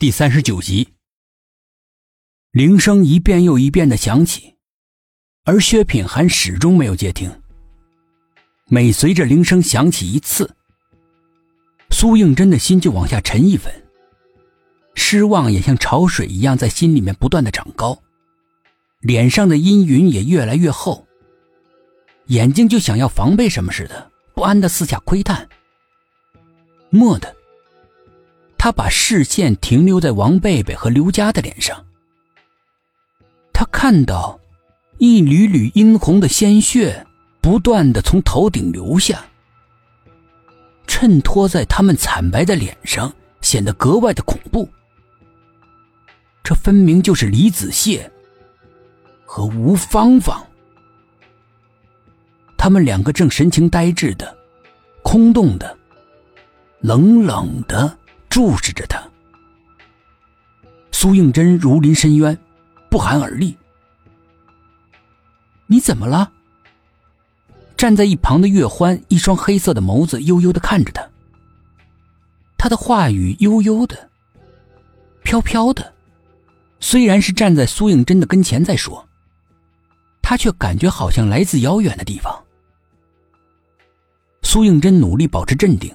第三十九集，铃声一遍又一遍的响起，而薛品涵始终没有接听。每随着铃声响起一次，苏应真的心就往下沉一分，失望也像潮水一样在心里面不断的长高，脸上的阴云也越来越厚，眼睛就想要防备什么似的，不安的四下窥探。蓦的。他把视线停留在王贝贝和刘佳的脸上，他看到一缕缕殷红的鲜血不断的从头顶流下，衬托在他们惨白的脸上，显得格外的恐怖。这分明就是李子谢和吴芳芳，他们两个正神情呆滞的、空洞的、冷冷的。注视着他，苏应真如临深渊，不寒而栗。你怎么了？站在一旁的月欢，一双黑色的眸子悠悠的看着他。他的话语悠悠的、飘飘的，虽然是站在苏应真的跟前在说，他却感觉好像来自遥远的地方。苏应真努力保持镇定。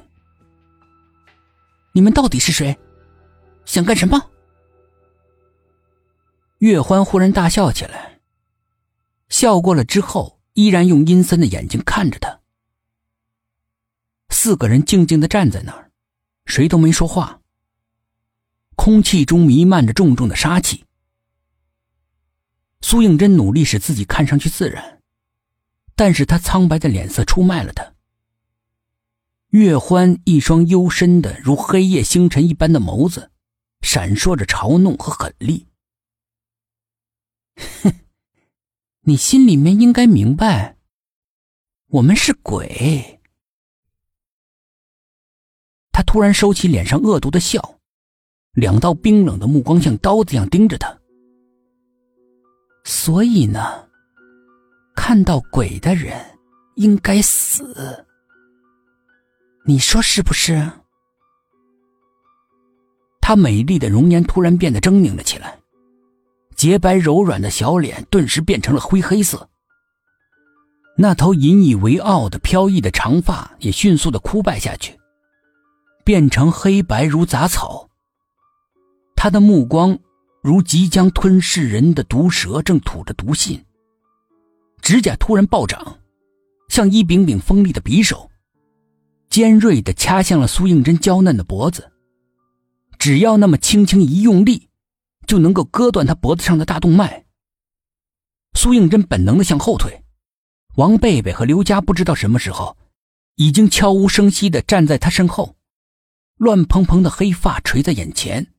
你们到底是谁？想干什么？月欢忽然大笑起来，笑过了之后，依然用阴森的眼睛看着他。四个人静静的站在那儿，谁都没说话。空气中弥漫着重重的杀气。苏应真努力使自己看上去自然，但是他苍白的脸色出卖了他。月欢一双幽深的如黑夜星辰一般的眸子，闪烁着嘲弄和狠厉。哼，你心里面应该明白，我们是鬼。他突然收起脸上恶毒的笑，两道冰冷的目光像刀子一样盯着他。所以呢，看到鬼的人应该死。你说是不是？她美丽的容颜突然变得狰狞了起来，洁白柔软的小脸顿时变成了灰黑色。那头引以为傲的飘逸的长发也迅速的枯败下去，变成黑白如杂草。他的目光如即将吞噬人的毒蛇，正吐着毒信。指甲突然暴涨，像一柄柄锋利的匕首。尖锐的掐向了苏应真娇嫩的脖子，只要那么轻轻一用力，就能够割断他脖子上的大动脉。苏应真本能的向后退，王贝贝和刘佳不知道什么时候，已经悄无声息的站在他身后，乱蓬蓬的黑发垂在眼前，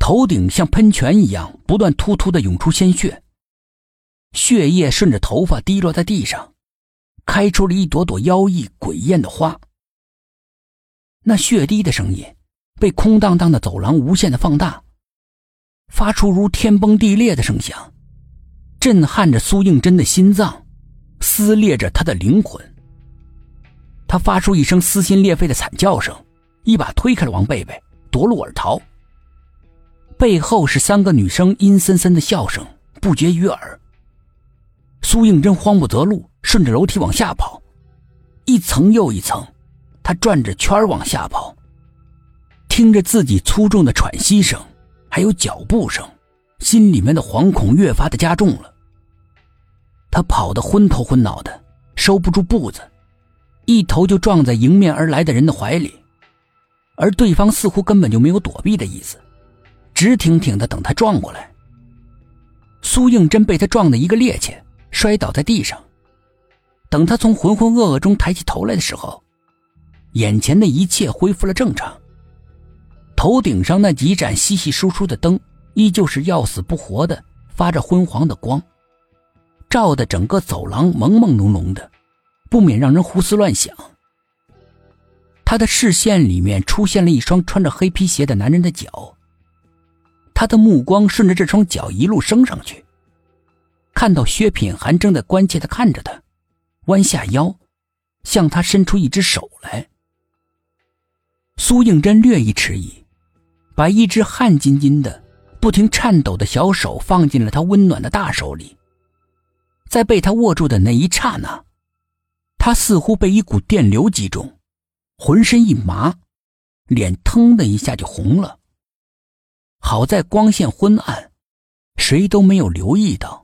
头顶像喷泉一样不断突突的涌出鲜血，血液顺着头发滴落在地上，开出了一朵朵妖异诡艳的花。那血滴的声音被空荡荡的走廊无限的放大，发出如天崩地裂的声响，震撼着苏应真的心脏，撕裂着他的灵魂。他发出一声撕心裂肺的惨叫声，一把推开了王贝贝，夺路而逃。背后是三个女生阴森森的笑声，不绝于耳。苏应真慌不择路，顺着楼梯往下跑，一层又一层。他转着圈往下跑，听着自己粗重的喘息声，还有脚步声，心里面的惶恐越发的加重了。他跑得昏头昏脑的，收不住步子，一头就撞在迎面而来的人的怀里，而对方似乎根本就没有躲避的意思，直挺挺的等他撞过来。苏应真被他撞得一个趔趄，摔倒在地上。等他从浑浑噩噩中抬起头来的时候，眼前的一切恢复了正常，头顶上那几盏稀稀疏疏的灯依旧是要死不活的，发着昏黄的光，照得整个走廊朦朦胧胧的，不免让人胡思乱想。他的视线里面出现了一双穿着黑皮鞋的男人的脚，他的目光顺着这双脚一路升上去，看到薛品涵正在关切的看着他，弯下腰，向他伸出一只手来。苏应真略一迟疑，把一只汗津津的、不停颤抖的小手放进了他温暖的大手里。在被他握住的那一刹那，他似乎被一股电流击中，浑身一麻，脸腾的一下就红了。好在光线昏暗，谁都没有留意到。